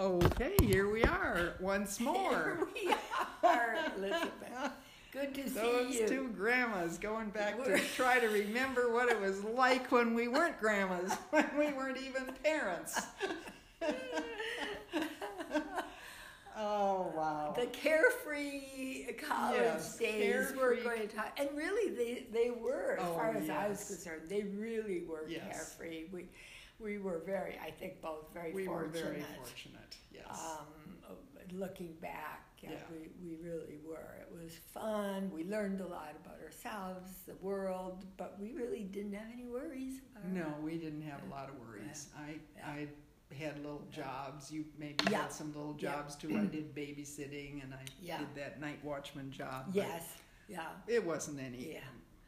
Okay, here we are once more. Here we are, Elizabeth. Good to see you. Those two grandmas going back to We're- try to remember what it was like when we weren't grandmas, when we weren't even parents. oh, wow. The carefree college Yes, days we're carefree. going to talk, and really they, they were, as Oh, far as I was concerned, they really were Yes. carefree. We, we were very, I think, both very we were very fortunate, yes. Um, looking back, yeah, Yeah. we, we really were. It was fun. We learned a lot about ourselves, the world, but we really didn't have any worries no, we didn't have a lot of worries. I, Yeah. I had little jobs. You maybe Yeah. had some little Yeah. jobs too. I did babysitting and I Yeah. did that night watchman job. Yes, yeah. It wasn't any, Yeah.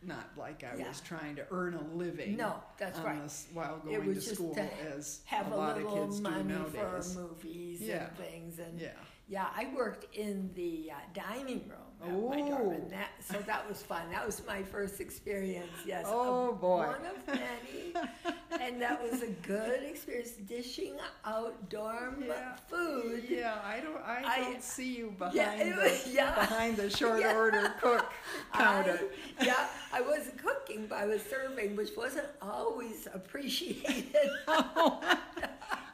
Not like I Yeah. was trying to earn a living. No, that's right. while going to school to as Have a a, lot of kids do nowadays. for movies Yeah. and things, and Yeah. Yeah, I worked in the uh, dining room at my dorm, and that so that was fun. That was my first experience. Yes, Oh, boy. one of many, and that was a good experience. Dishing out dorm Yeah. food. Yeah, I don't. I, I- don't see you behind Yeah, it the yeah. behind the short order cook counter. I, yeah, I wasn't cooking, but I was serving, which wasn't always appreciated.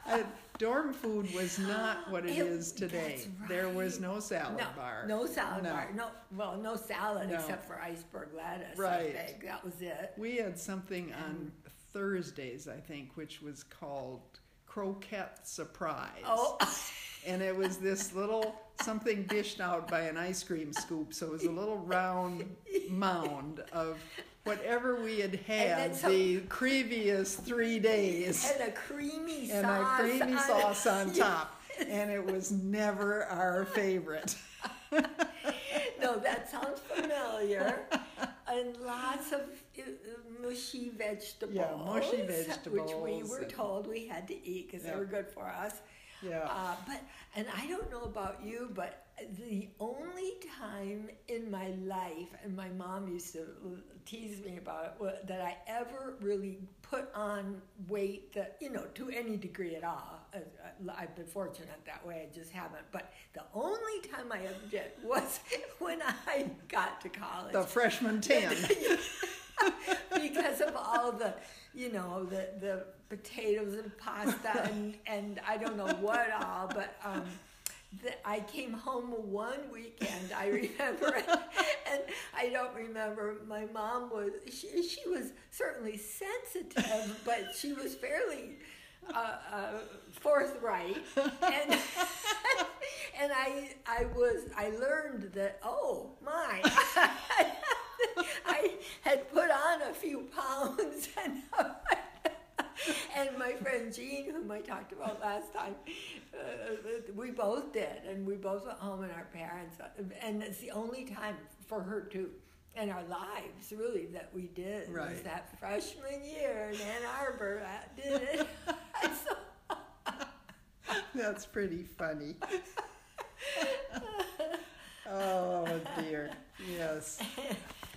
Uh, dorm food was not what it It- is today. that's There was no salad no, bar. no salad No. bar. No, well, no salad No. except for iceberg lettuce. Right. I think that was it. We had something on Thursdays, I think, which was called croquette surprise. Oh, and it was this little something dished out by an ice cream scoop. So it was a little round mound of whatever we had had the previous three days, and a creamy and sauce. a creamy on sauce on top. And it was never our favorite. no, that sounds familiar. and lots of uh, mushy vegetables. yeah, mushy vegetables, Which we were told we had to eat because Yeah. they were good for us. Yeah. Uh, but and I don't know about you, but the only time in my life, and my mom used to tease me about it, that I ever really put on weight that you know to any degree at all. Uh, I've been fortunate that way. I just haven't. But the only time I ever did was when I got to college the freshman 10. because of all the, you know, the the potatoes and pasta and and I don't know what all, but um, the, I came home one weekend. I remember, and I don't remember. My mom was she, she was certainly sensitive, but she was fairly. Uh, uh, forthright, and and I I was I learned that oh my I had put on a few pounds and and my friend Jean, whom I talked about last time, uh, we both did, and we both went home, and our parents, and it's the only time for her to, in our lives, really, that we did was that freshman year in Ann Arbor. I did it. so, That's pretty funny. oh dear. Yes.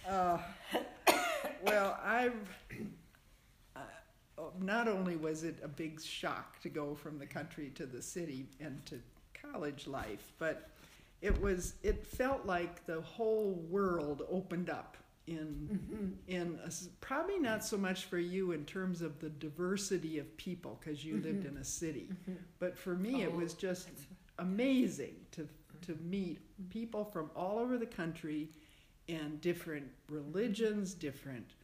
Uh, well, I've. Not only was it a big shock to go from the country to the city and to college life, but it was. It felt like the whole world opened up in mm-hmm. in a probably not so much for you in terms of the diversity of people because you lived mm-hmm. in a city, mm-hmm. but for me it Oh, was just amazing to to meet people from all over the country and different religions, different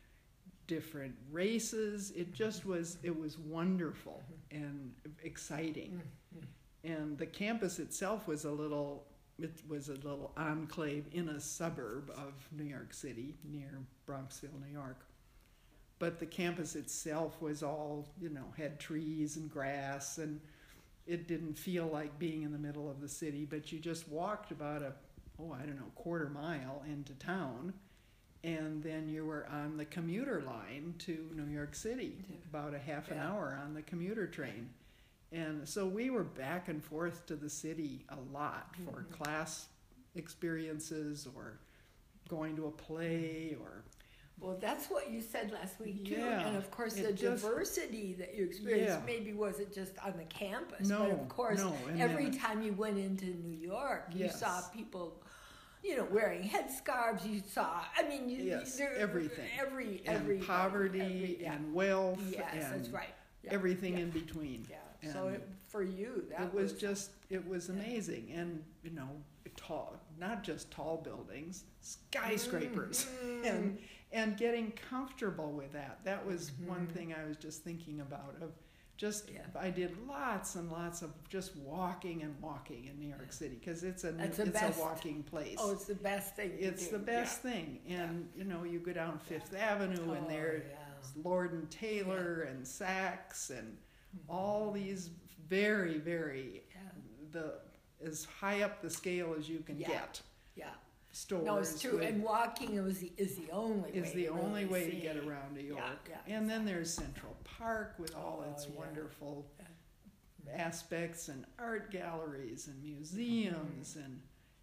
different races. It just mm-hmm. was it was wonderful mm-hmm. and exciting. Mm-hmm. And the campus itself was a little it was a little enclave in a suburb of New York City near Bronxville, New York. But the campus itself was all, you know, had trees and grass and it didn't feel like being in the middle of the city, but you just walked about a oh, I don't know, quarter mile into town and then you were on the commuter line to New York City, about a half an Yeah. hour on the commuter train. And so we were back and forth to the city a lot for mm-hmm. class experiences or going to a play or Well, that's what you said last week too, Yeah, and of course the just- diversity that you experienced maybe wasn't just on the campus, No, but of course no, every then- time you went into New York, you saw people, you know, wearing headscarves. You saw, I mean, you, Yes, there- everything. every and every poverty every, yeah. and wealth yes, and that's right. Yeah, everything yeah, in between. Yeah. So it, for you, that it was, just it was amazing and you know tall not just tall buildings skyscrapers Mm-hmm. and and getting comfortable with that that was one Mhm. thing i was just thinking about of just Yeah. i did lots and lots of just walking and walking in new york city because it's a it's a walking place Oh, it's the best thing. it's the best thing and you know you go down fifth avenue and Oh, there's yeah. lord and taylor and saks and Mm-hmm. all these very very Yeah. the as high up the scale as you can Yeah. get Yeah. Stores No, it's true. with- And walking is the, is the only way is the to only really way to get around New York. Yeah, yeah, and then there's Central Park with all Oh, its yeah. wonderful Yeah. aspects and art galleries and museums Mm-hmm. and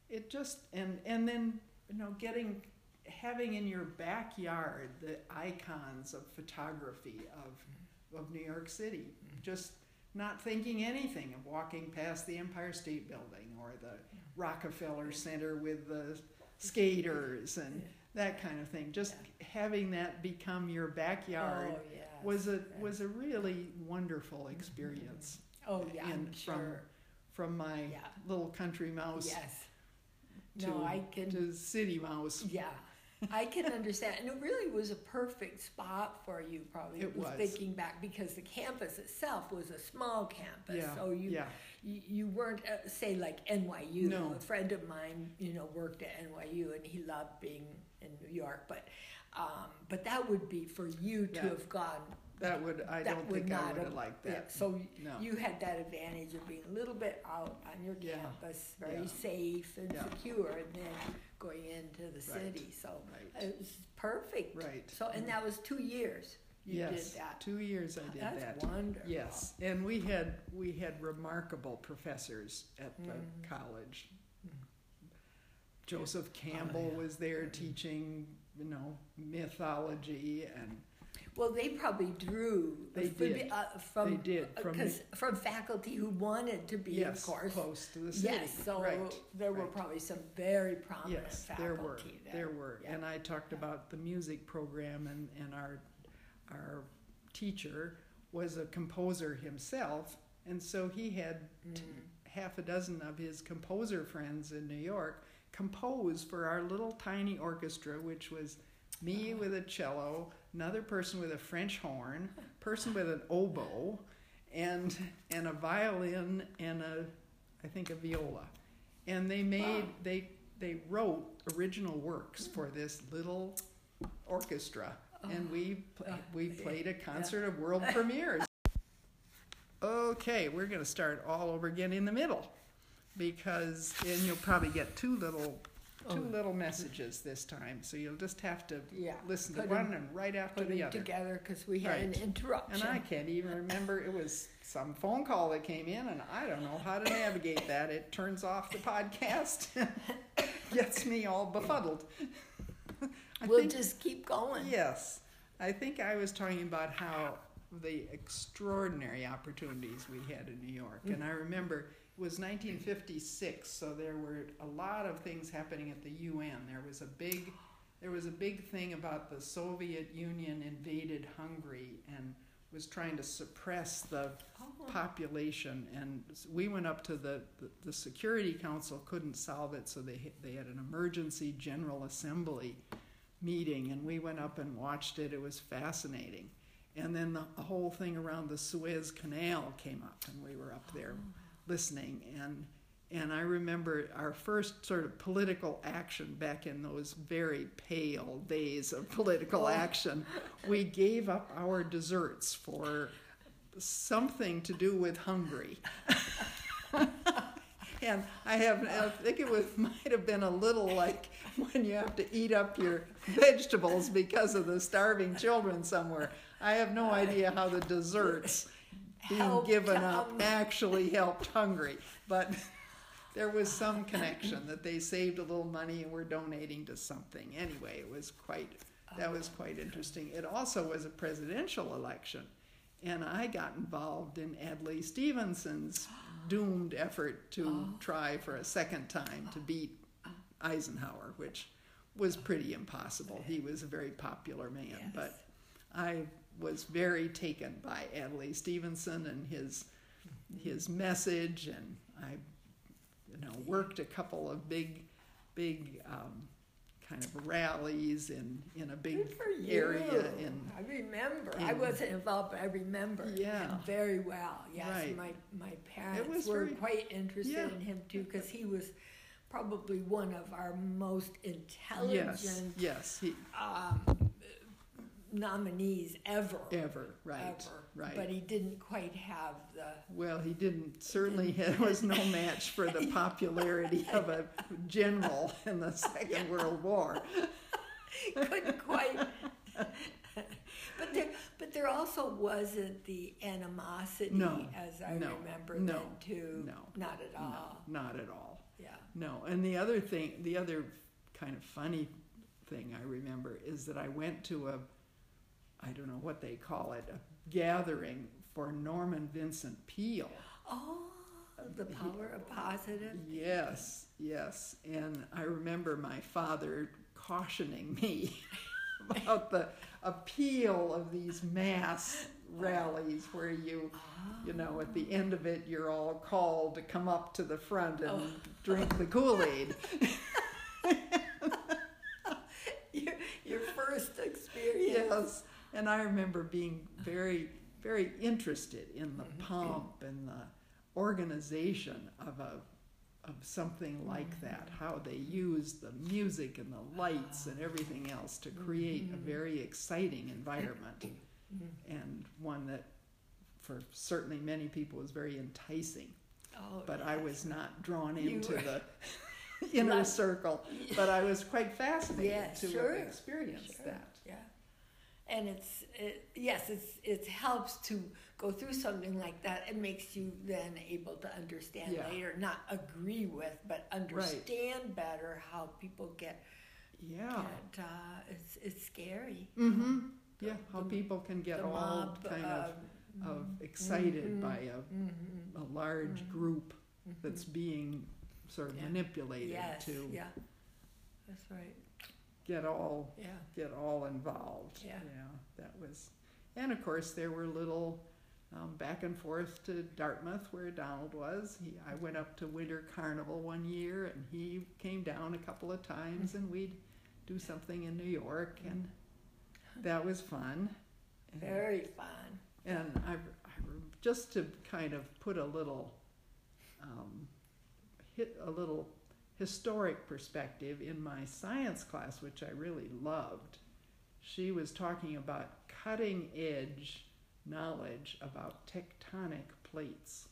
it just and and then you know getting having in your backyard the icons of photography of of New York City Mm-hmm. just not thinking anything of walking past the Empire State Building or the Rockefeller Center with the skaters and Yeah. that kind of thing just having that become your backyard Oh, yes. was a was a really wonderful experience Oh, yeah, I'm from sure. from my Yeah. little country mouse Yes. to, No, I can. to city mouse. Yeah, I can understand, and it really was a perfect spot for you. Probably It was. thinking back because the campus itself was a small campus, Yeah, so you yeah, you, you weren't uh, say like NYU. No. A friend of mine, you know, worked at NYU, and he loved being in New York, but. Um, but that would be for you to Yeah. have gone. that would I that don't would think I would have liked yeah, that. so no, you had that advantage of being a little bit out on your Yeah. campus, very Yeah. safe and Yeah. secure, and then going into the Right. city. So right, it was perfect. right. So and that was two years. You yes, did that. two years I did That's that. wonderful. Yes, and we had we had remarkable professors at the Mm. college. Mm. Joseph Campbell yeah. was there teaching, you know, mythology and Well, they probably drew. They from- did. Uh, from, They did, uh, from 'cause- from faculty who wanted to be, yes, of course. close to the city. Yes, so right. there were probably some very prominent Yes, faculty there were, there. there were, Yeah. and I talked about the music program and, and our, our teacher was a composer himself, and so he had t- Mm. half a dozen of his composer friends in New York compose for our little tiny orchestra, which was me Oh. with a cello, another person with a French horn, person with an oboe, and and a violin and a, I think a viola, and they made Wow. they they wrote original works mm. for this little orchestra, and we oh, pl- Oh, we played a concert of world premieres. Okay, we're going to start all over again in the middle, because and you'll probably get two little two Oh. little messages this time, so you'll just have to Yeah. listen to Put one 'em- and right after Put the them other. together because we had an interruption. And I can't even remember. It was some phone call that came in, and I don't know how to navigate that. It turns off the podcast, gets me all befuddled. I we'll think- just keep going. Yes, I think I was talking about how the extraordinary opportunities we had in New York, and I remember was 1956, so there were a lot of things happening at the UN. There was a big, there was a big thing about the Soviet Union invaded Hungary and was trying to suppress the Oh, population and we went up to the, the, the security council couldn't solve it so they, they had an emergency general assembly meeting and we went up and watched it. It was fascinating. And then the, the whole thing around the suez canal came up and we were up there oh. Listening and and I remember our first sort of political action back in those very pale days of political Oh. action. We gave up our desserts for something to do with Hungary. and I have, I think it was might have been a little like when you have to eat up your vegetables because of the starving children somewhere. I have no idea how the desserts being Helped, given up actually helped Hungary. but there was some connection that they saved a little money and were donating to something. Anyway, it was quite that was oh. quite interesting. It also was a presidential election, and I got involved in Adlai Stevenson's doomed effort to Oh. try for a second time to beat Eisenhower, which was pretty impossible. He was a very popular man, Yes. but I was very taken by Adlai Stevenson and his his message, and I, you know, worked a couple of big, big um, kind of rallies in in a big Good for you. area in I remember. I wasn't involved, but I remember Yeah. him very well. Yes, Right. my my parents were very- quite interested Yeah. in him too because he was probably one of our most intelligent yes, yes, he um, nominees ever. ever right, Ever. right. But he didn't quite have the. Well, he didn't. Certainly, he was no match for the popularity of a general in the Second World War. couldn't quite. but there, but there also wasn't the animosity, No, as I no, remember no, then too. no, not at No, all. not at all. Yeah. No. And the other thing, the other kind of funny thing I remember is that I went to a, I don't know what they call it, a gathering for Norman Vincent Peale. Oh, the power of positive. Yes, yes. And I remember my father cautioning me about the appeal of these mass rallies where you, you know, at the end of it, you're all called to come up to the front and Oh. drink the Kool Aid. Your your first experience. Yes. And I remember being very, very interested in the Mm-hmm. pomp and the organization of a of something like Mm-hmm. that, how they used the music and the lights and everything else to create a Mhm. very exciting environment and one that for certainly many people was very enticing. Oh, But I was not drawn into the inner Not- circle. But I was quite fascinated Yes, to sure, have experienced sure. that. And it's it, yes, it's it helps to go through something like that. It makes you then able to understand Yeah. later, not agree with, but understand better how people get. Yeah. get uh, it's it's scary. Mm-hmm. Yeah, how The- people can get the all mob kind uh, of, of excited mhm, by a, mhm, a large Mhm. group that's being sort of Yeah. manipulated yes, to yeah, that's right. Get all Yeah, get all involved. Yeah. that was, and of course there were little um, back and forth to Dartmouth where Donald was. He, I went up to Winter Carnival one year, and he came down a couple of times, and we'd do something in New York, and that was fun. And- very fun. and I, I just to kind of put a little, um, hit a little historic perspective in my science class, which I really loved. She was talking about cutting edge knowledge about tectonic plates.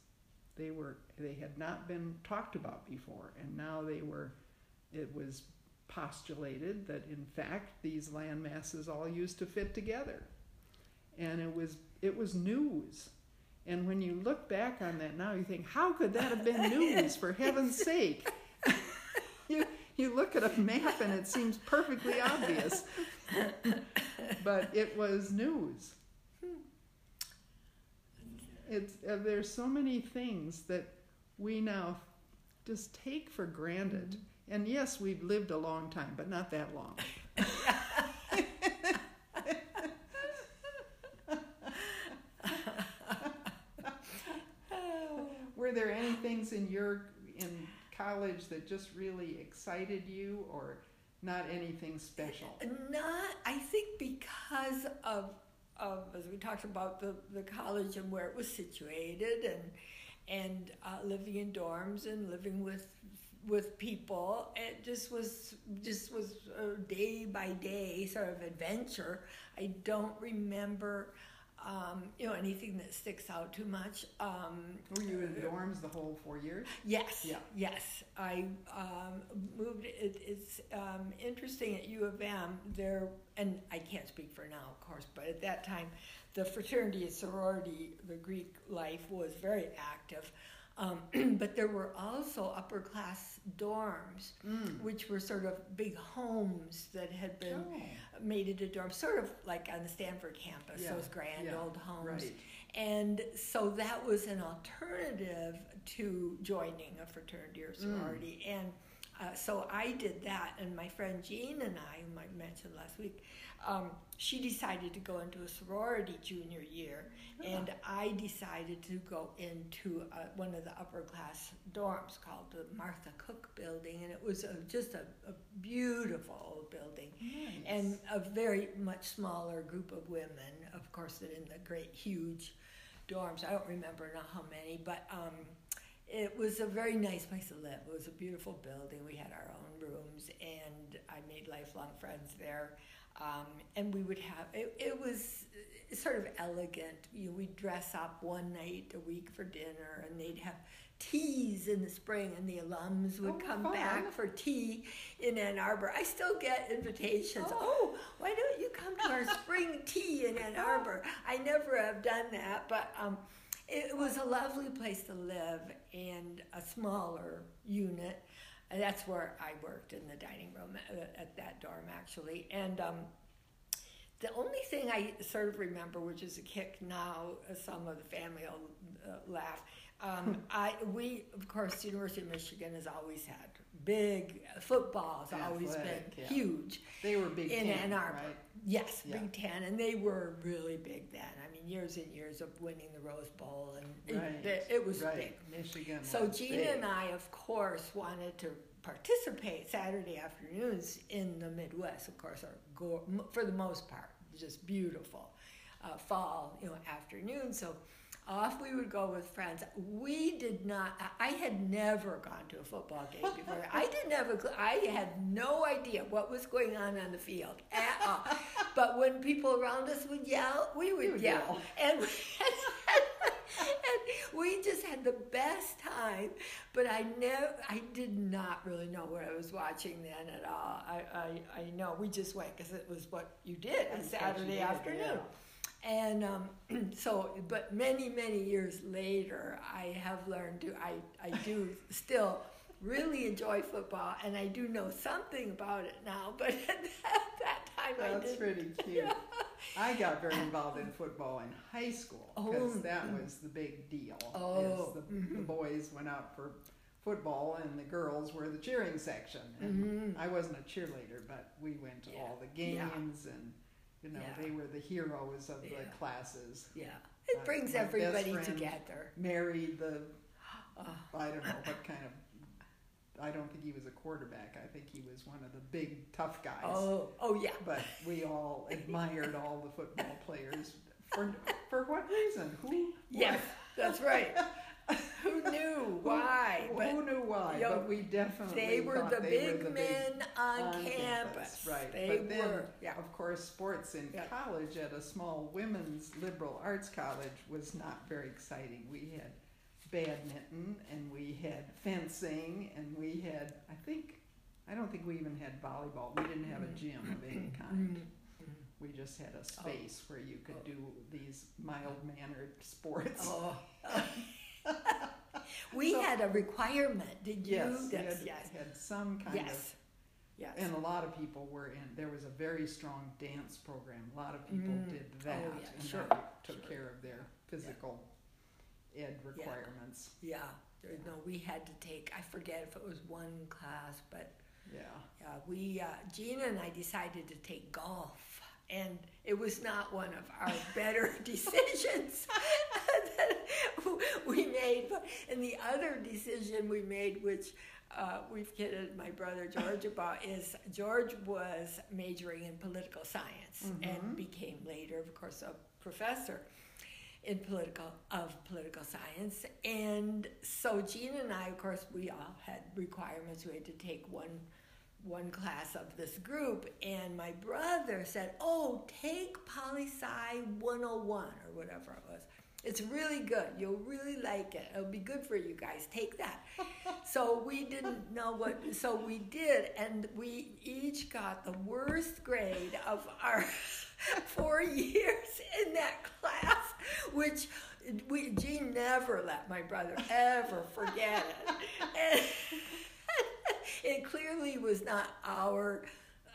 They were they had not been talked about before, and now they were. It was postulated that in fact these land masses all used to fit together and it was it was news and when you look back on that now you think how could that have been news for heaven's sake you look at a map and it seems perfectly obvious. But it was news. It's uh, there's so many things that we now just take for granted. And yes we've lived a long time but not that long. Were there any things in your in college that just really excited you, or not anything special? Not, I think because of, of as we talked about the, the college and where it was situated, and and uh, living in dorms and living with with people, it just was just was a day by day sort of adventure. I don't remember, um, you know, anything that sticks out too much. Um, Were you in dorms the whole four years? Yes. Yeah. Yes. I um, moved. It, it's um, interesting at U of M. There, and I can't speak for now, of course, but at that time, the fraternity and sorority, the Greek life was very active. Um, but there were also upper class dorms, Mm. which were sort of big homes that had been Oh, made into dorms, sort of like on the Stanford campus, Yeah, those grand yeah, old homes. right. And so that was an alternative to joining a fraternity or Mm. sorority. And uh, so I did that, and my friend Jean and I, whom I mentioned last week, um, she decided to go into a sorority junior year, and I decided to go into uh, one of the upper class dorms called the Martha Cook Building, and it was a, just a, a beautiful old building Nice. and a very much smaller group of women, of course, than in the great huge dorms. I don't remember now how many, but um, it was a very nice place to live. It was a beautiful building. We had our own rooms, and I made lifelong friends there. Um, and we would have it, it was sort of elegant. You know, we'd dress up one night a week for dinner, and they'd have teas in the spring, and the alums would Oh, come fun. back for tea in Ann Arbor. I still get invitations. Oh. Oh, why don't you come to our spring tea in Ann Arbor? I never have done that, but um, it was a lovely place to live and a smaller unit. And that's where I worked in the dining room at, at that dorm, actually. And um, the only thing I sort of remember, which is a kick now, some of the family will uh, laugh. Um, I we of course the University of Michigan has always had big football has always been yeah. huge. They were Big in Ten, Ann Arbor. right? Yes, Yeah. Big Ten, and they were really big then. Years and years of winning the Rose Bowl, and it- Right, it, it was right. big. Michigan. So Gina big. and I, of course, wanted to participate Saturday afternoons in the Midwest. Of course, are go- for the most part just beautiful uh, fall, you know, afternoon. So off we would go with friends. We did not. I had never gone to a football game before. I didn't have a. I had no idea what was going on on the field at all. But when people around us would yell, we would, would yell. yell. and. and we just had the best time but i never i did not really know what i was watching then at all i i, I know we just went because it was what you did on That's what you saturday afternoon and um, so but many many years later i have learned to i i do still really enjoy football and i do know something about it now but at that, that time i That's didn't pretty cute. I got very involved in football in high school because Oh, that mm. was the big deal. Oh, the, the mhm. boys went out for football and the girls were the cheering section. And Mhm. I wasn't a cheerleader, but we went to Yeah, all the yeah. games and you know Yeah. they were the heroes of Yeah. the classes. yeah it brings my everybody together Married the Oh. I don't know what kind of. I don't think he was a quarterback. I think he was one of the big tough guys. oh oh yeah But we all admired all the football players. For for what reason? Who? Yes, that's right. Who knew why? Who, But who knew why? know, but we definitely they were the they big were the men big on, on campus. right? They but then, were. Yeah. of course, sports in Yeah. college at a small women's liberal arts college was not very exciting. We had badminton and we had fencing and we had, I think, I don't think we even had volleyball. We didn't have a gym of any kind. Mm. We just had a space where you could do these mild mannered sports. Oh. we So- had a requirement. Did you? Yes, we Yes. had, Yes. had some kind of Yes. Yes. And a lot of people were in. There was a very strong dance program. A lot of people Mm. did Oh, that, yeah, and sure, that took sure. care of their physical ed requirements. yeah. There, no, we had to take. I forget if it was one class, but Yeah. Yeah, we uh, Gina and I decided to take golf, and it was not one of our better decisions that we made. But and the other decision we made, which uh, we've kidded my brother George about, is George was majoring in political science and Mhm. became later, of course, a professor in political of political science. And so Gina and I of course we all had requirements. We had to take one one class of this group. And my brother said oh take poli sci 101 or whatever it was. It's really good. You'll really like it. It'll be good for you guys. Take that. So we didn't know what so we did. And we each got the worst grade of our four years in that class which we Jean never let my brother ever forget it. And it clearly was not our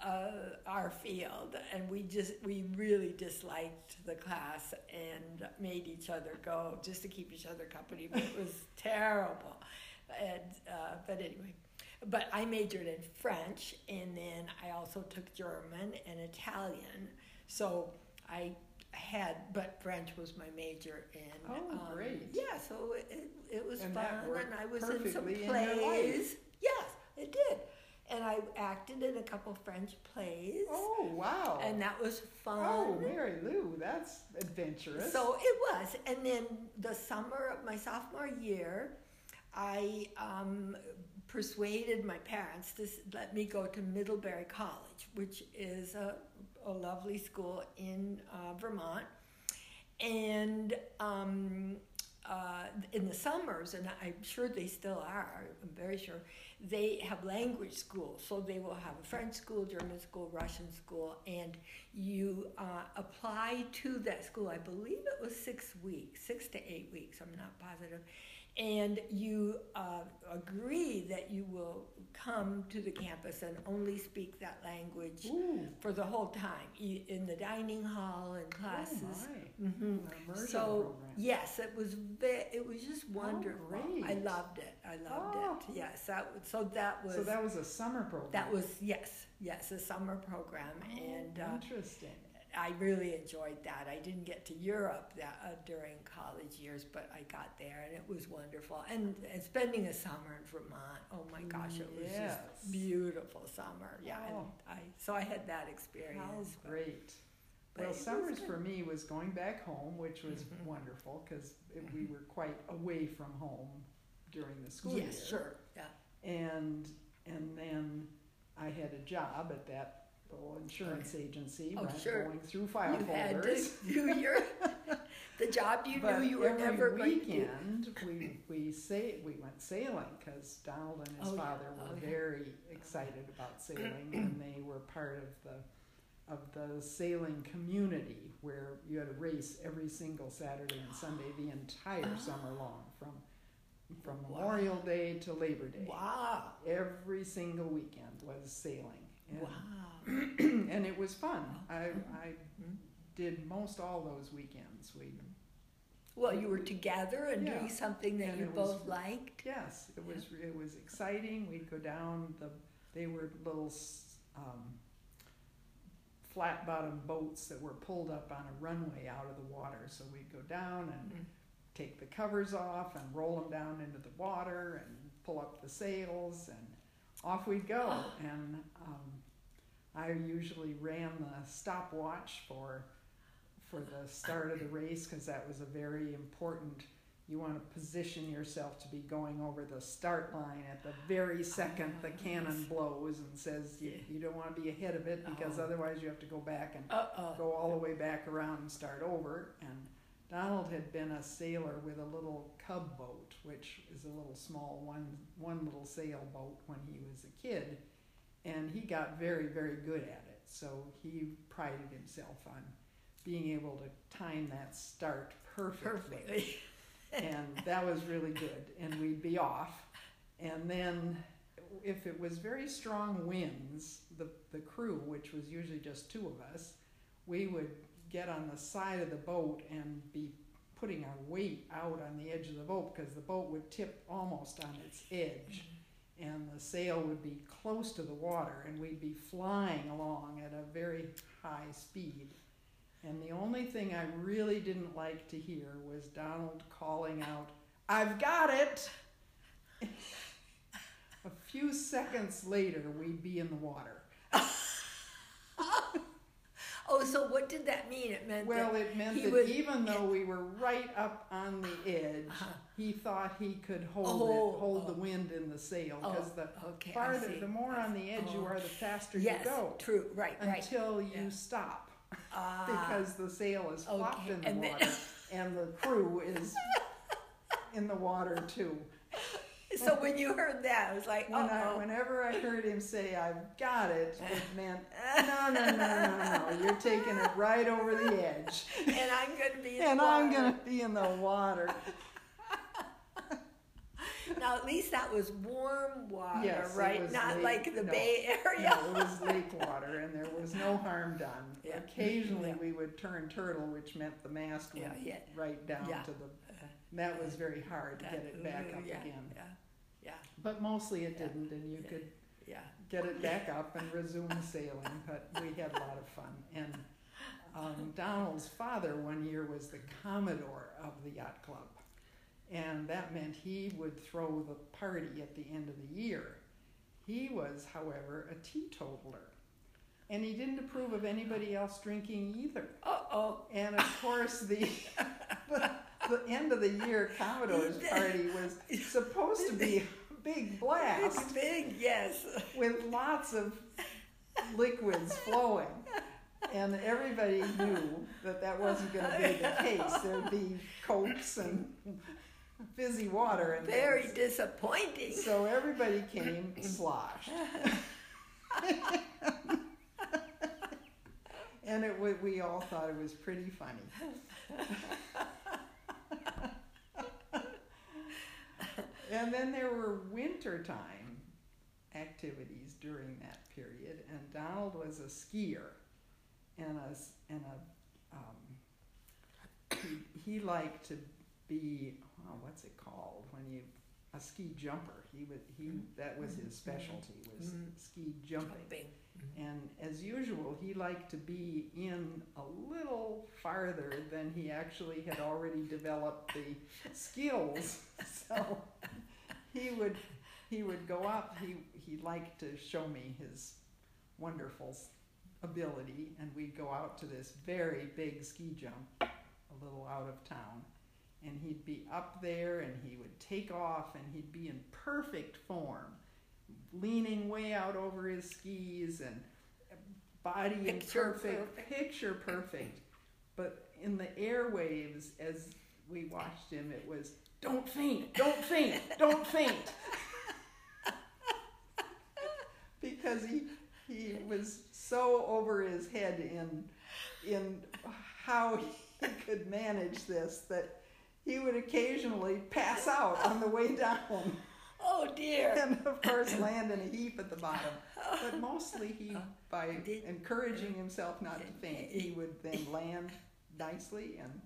uh, our field, and we just we really disliked the class and made each other go just to keep each other company. But it was terrible. And uh, but anyway, but I majored in French, and then I also took German and Italian. So I had, but French was my major, and Oh, um, great. Yeah, so it, it was And fun, and I was in some perfectly in plays. Yes, it did, and I acted in a couple French plays, Oh, wow. and that was fun. oh, Mary Lou, that's adventurous. So it was, and then the summer of my sophomore year, I um, persuaded my parents to let me go to Middlebury College, which is a, a lovely school in uh, Vermont. And um, uh, in the summers, and I'm sure they still are, I'm very sure, they have language schools. So they will have a French school, German school, Russian school, and you uh, apply to that school. I believe it was six weeks, six to eight weeks, I'm not positive. And you uh, agree that you will come to the campus and only speak that language Ooh, for the whole time, in the dining hall and classes. Oh, my. hmm So program. yes, it was ve- it was just wonderful. I great. loved it. I loved Oh. it. Yes, that so that was So that was a summer program. that was yes yes a summer program Oh, and uh, interesting. I really enjoyed that. I didn't get to Europe that uh, during college years, but I got there and it was wonderful. And, and spending a summer in Vermont, oh my gosh, it was Yes. just beautiful summer. Yeah, Oh. and I so I had that experience. but- great. but Well, summers for me was going back home, which was Mhm. wonderful because we were quite away from home during the school yes, year. sure, yeah. And and then I had a job at that little insurance agency, Oh, right, sure. going through file you had to folders. do your the job you but knew you were never going to do. weekend we we say we went sailing because Donald and his Oh, yeah. father were Oh, yeah. very excited about sailing, and they were part of the of the sailing community where you had a race every single Saturday and Sunday the entire summer long from from Wow. Memorial Day to Labor Day. Wow, Every single weekend was sailing. And, wow. and it was fun. I, I Mhm. did most all those weekends. We Well, you were together and Yeah. doing something that And you it was- both liked. Yes, it was it was exciting. We'd go down the they were little um, flat bottom boats that were pulled up on a runway out of the water. So we'd go down and Mm. take the covers off and roll them down into the water and pull up the sails and off we'd go. And um, I usually ran the stopwatch for for the start of the race because that was a very important. You want to position yourself to be going over the start line at the very second the cannon blows and says you, Yeah. you don't want to be ahead of it because Oh. otherwise you have to go back and Uh oh. go all the way back around and start over. And Donald had been a sailor with a little cub boat, which is a little small one one little sailboat when he was a kid, and he got very very good at it. So he prided himself on being able to time that start perfectly Perfectly. and that was really good. And we'd be off, and then if it was very strong winds, the the crew, which was usually just two of us, we would get on the side of the boat and be putting our weight out on the edge of the boat because the boat would tip almost on its edge mm-hmm. and the sail would be close to the water and we'd be flying along at a very high speed and the only thing I really didn't like to hear was Donald calling out, I've got it! a few seconds later, we'd be in the water. Oh, so what did that mean? It meant Well, that it meant that was- even though we were right up on the edge, Uh-huh. he thought he could hold Oh, it, hold oh. the wind in the sail. Because Oh, the okay, farther, the more on the edge you Oh. are, the faster yes, you go. true, right, right. Until you Yeah. stop. Ah, because the sail is flopped okay, in the and then- water and the crew is in the water too. so when you heard that, I was like, When I, whenever I heard him say, I've got it, it meant, no, no, no, no, no, you're taking it right over the edge. and I'm going to be in And the I'm going to be in the water. Now, at least that was warm water, Yes, right? Not lake- like the no. Bay Area. No, it was lake water and there was no harm done. Yeah. Occasionally, Yeah. we would turn turtle, which meant the mast went yeah. right down to the, that was very hard to get it back Ooh, up yeah, again. Yeah, But mostly it Yeah. didn't and you could yeah. get it back up and resume sailing, but we had a lot of fun. And um, Donald's father one year was the commodore of the yacht club. And that meant he would throw the party at the end of the year. He was, however, a teetotaler. And he didn't approve of anybody else drinking either. Uh oh. And of course, the, the, the end of the year Commodore's party was supposed to be big blast big, yes. with lots of liquids flowing. And everybody knew that that wasn't going to be the case. There'd be cokes and fizzy water and Very things. disappointing. So everybody came sloshed. and it we all thought it was pretty funny. And then there were wintertime activities during that period, and Donald was a skier and a, and a um, he, he liked to be oh, what's it called when you a ski jumper. He would he that was his specialty was Mhm. ski jumping. Jumping. And as usual, he liked to be in a little farther than he actually had already developed the skills. So he would he would go up. He he liked to show me his wonderful ability, and we'd go out to this very big ski jump, a little out of town. And he'd be up there, and he would take off, and he'd be in perfect form, leaning way out over his skis, and uh, body in Picture perfect, perfect. picture perfect. But in the airwaves, as we watched him, it was don't faint, don't faint, don't faint. because he he was so over his head in in how he could manage this that he would occasionally pass out on the way down Oh dear. and of course land in a heap at the bottom but mostly he uh, by encouraging himself not to faint he would then land nicely and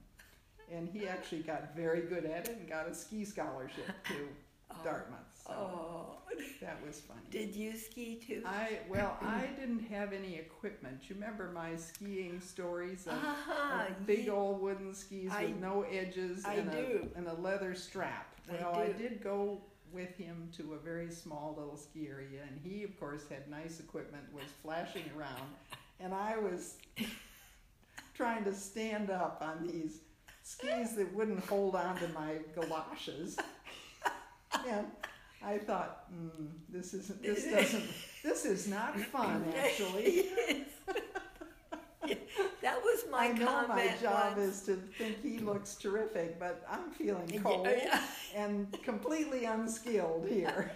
and he actually got very good at it and got a ski scholarship to Dartmouth so Oh. that was funny Did you ski too? I well, I didn't have any equipment. You remember my skiing stories of, Uh-huh, of big ye- old wooden skis I- with no edges I and do. a and a leather strap. I Well, I, do. did go with him to a very small little ski area, and he, of course, had nice equipment, was flashing around, and I was trying to stand up on these skis that wouldn't hold on to my galoshes, and. I thought, mm, this isn't. This doesn't. This is not fun, actually. that was my I know comment my job once. is to think he looks terrific, but I'm feeling cold yeah. and completely unskilled here.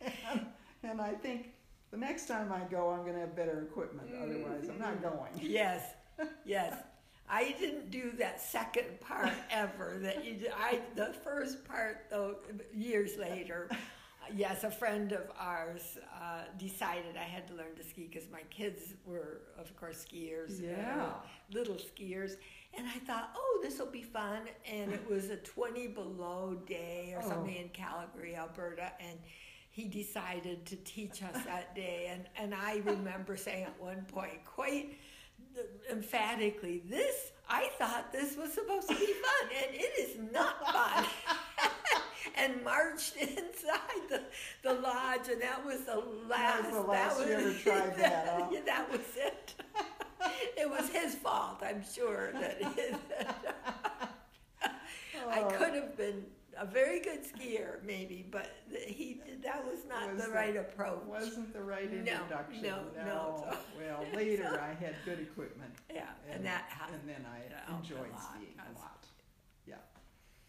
and, and I think the next time I go, I'm going to have better equipment. Otherwise, I'm not going. Yes, yes. I didn't do that second part ever. That you, did. I the first part though. Years later, yes, a friend of ours uh, decided I had to learn to ski because my kids were, of course, skiers. Yeah. little skiers. And I thought, oh, this will be fun. And it was a 20 below day or Oh. something in Calgary, Alberta. And he decided to teach us that day. And, and I remember saying at one point, quite emphatically, this, I thought this was supposed to be fun. And it is not fun. and marched inside the, the lodge. And that was the last. the last you ever tried that, huh? yeah, that was it. it was his fault, I'm sure. That I Oh. could have been a very good skier, maybe, but he that was not Was the that- right approach. Wasn't the right No, introduction. no, no, so- Well, later I had good equipment. yeah, and, that and then I enjoyed a skiing a lot. Yeah.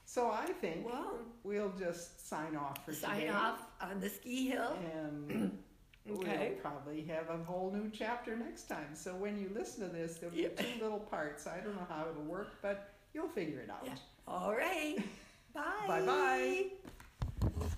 So I think Well, we'll just sign off for sign today. off on the ski hill. And Okay. we'll probably have a whole new chapter next time. So when you listen to this, there'll be Yeah. two little parts. I don't know how it'll work, but you'll figure it out. Yeah. All right. Bye. Bye-bye.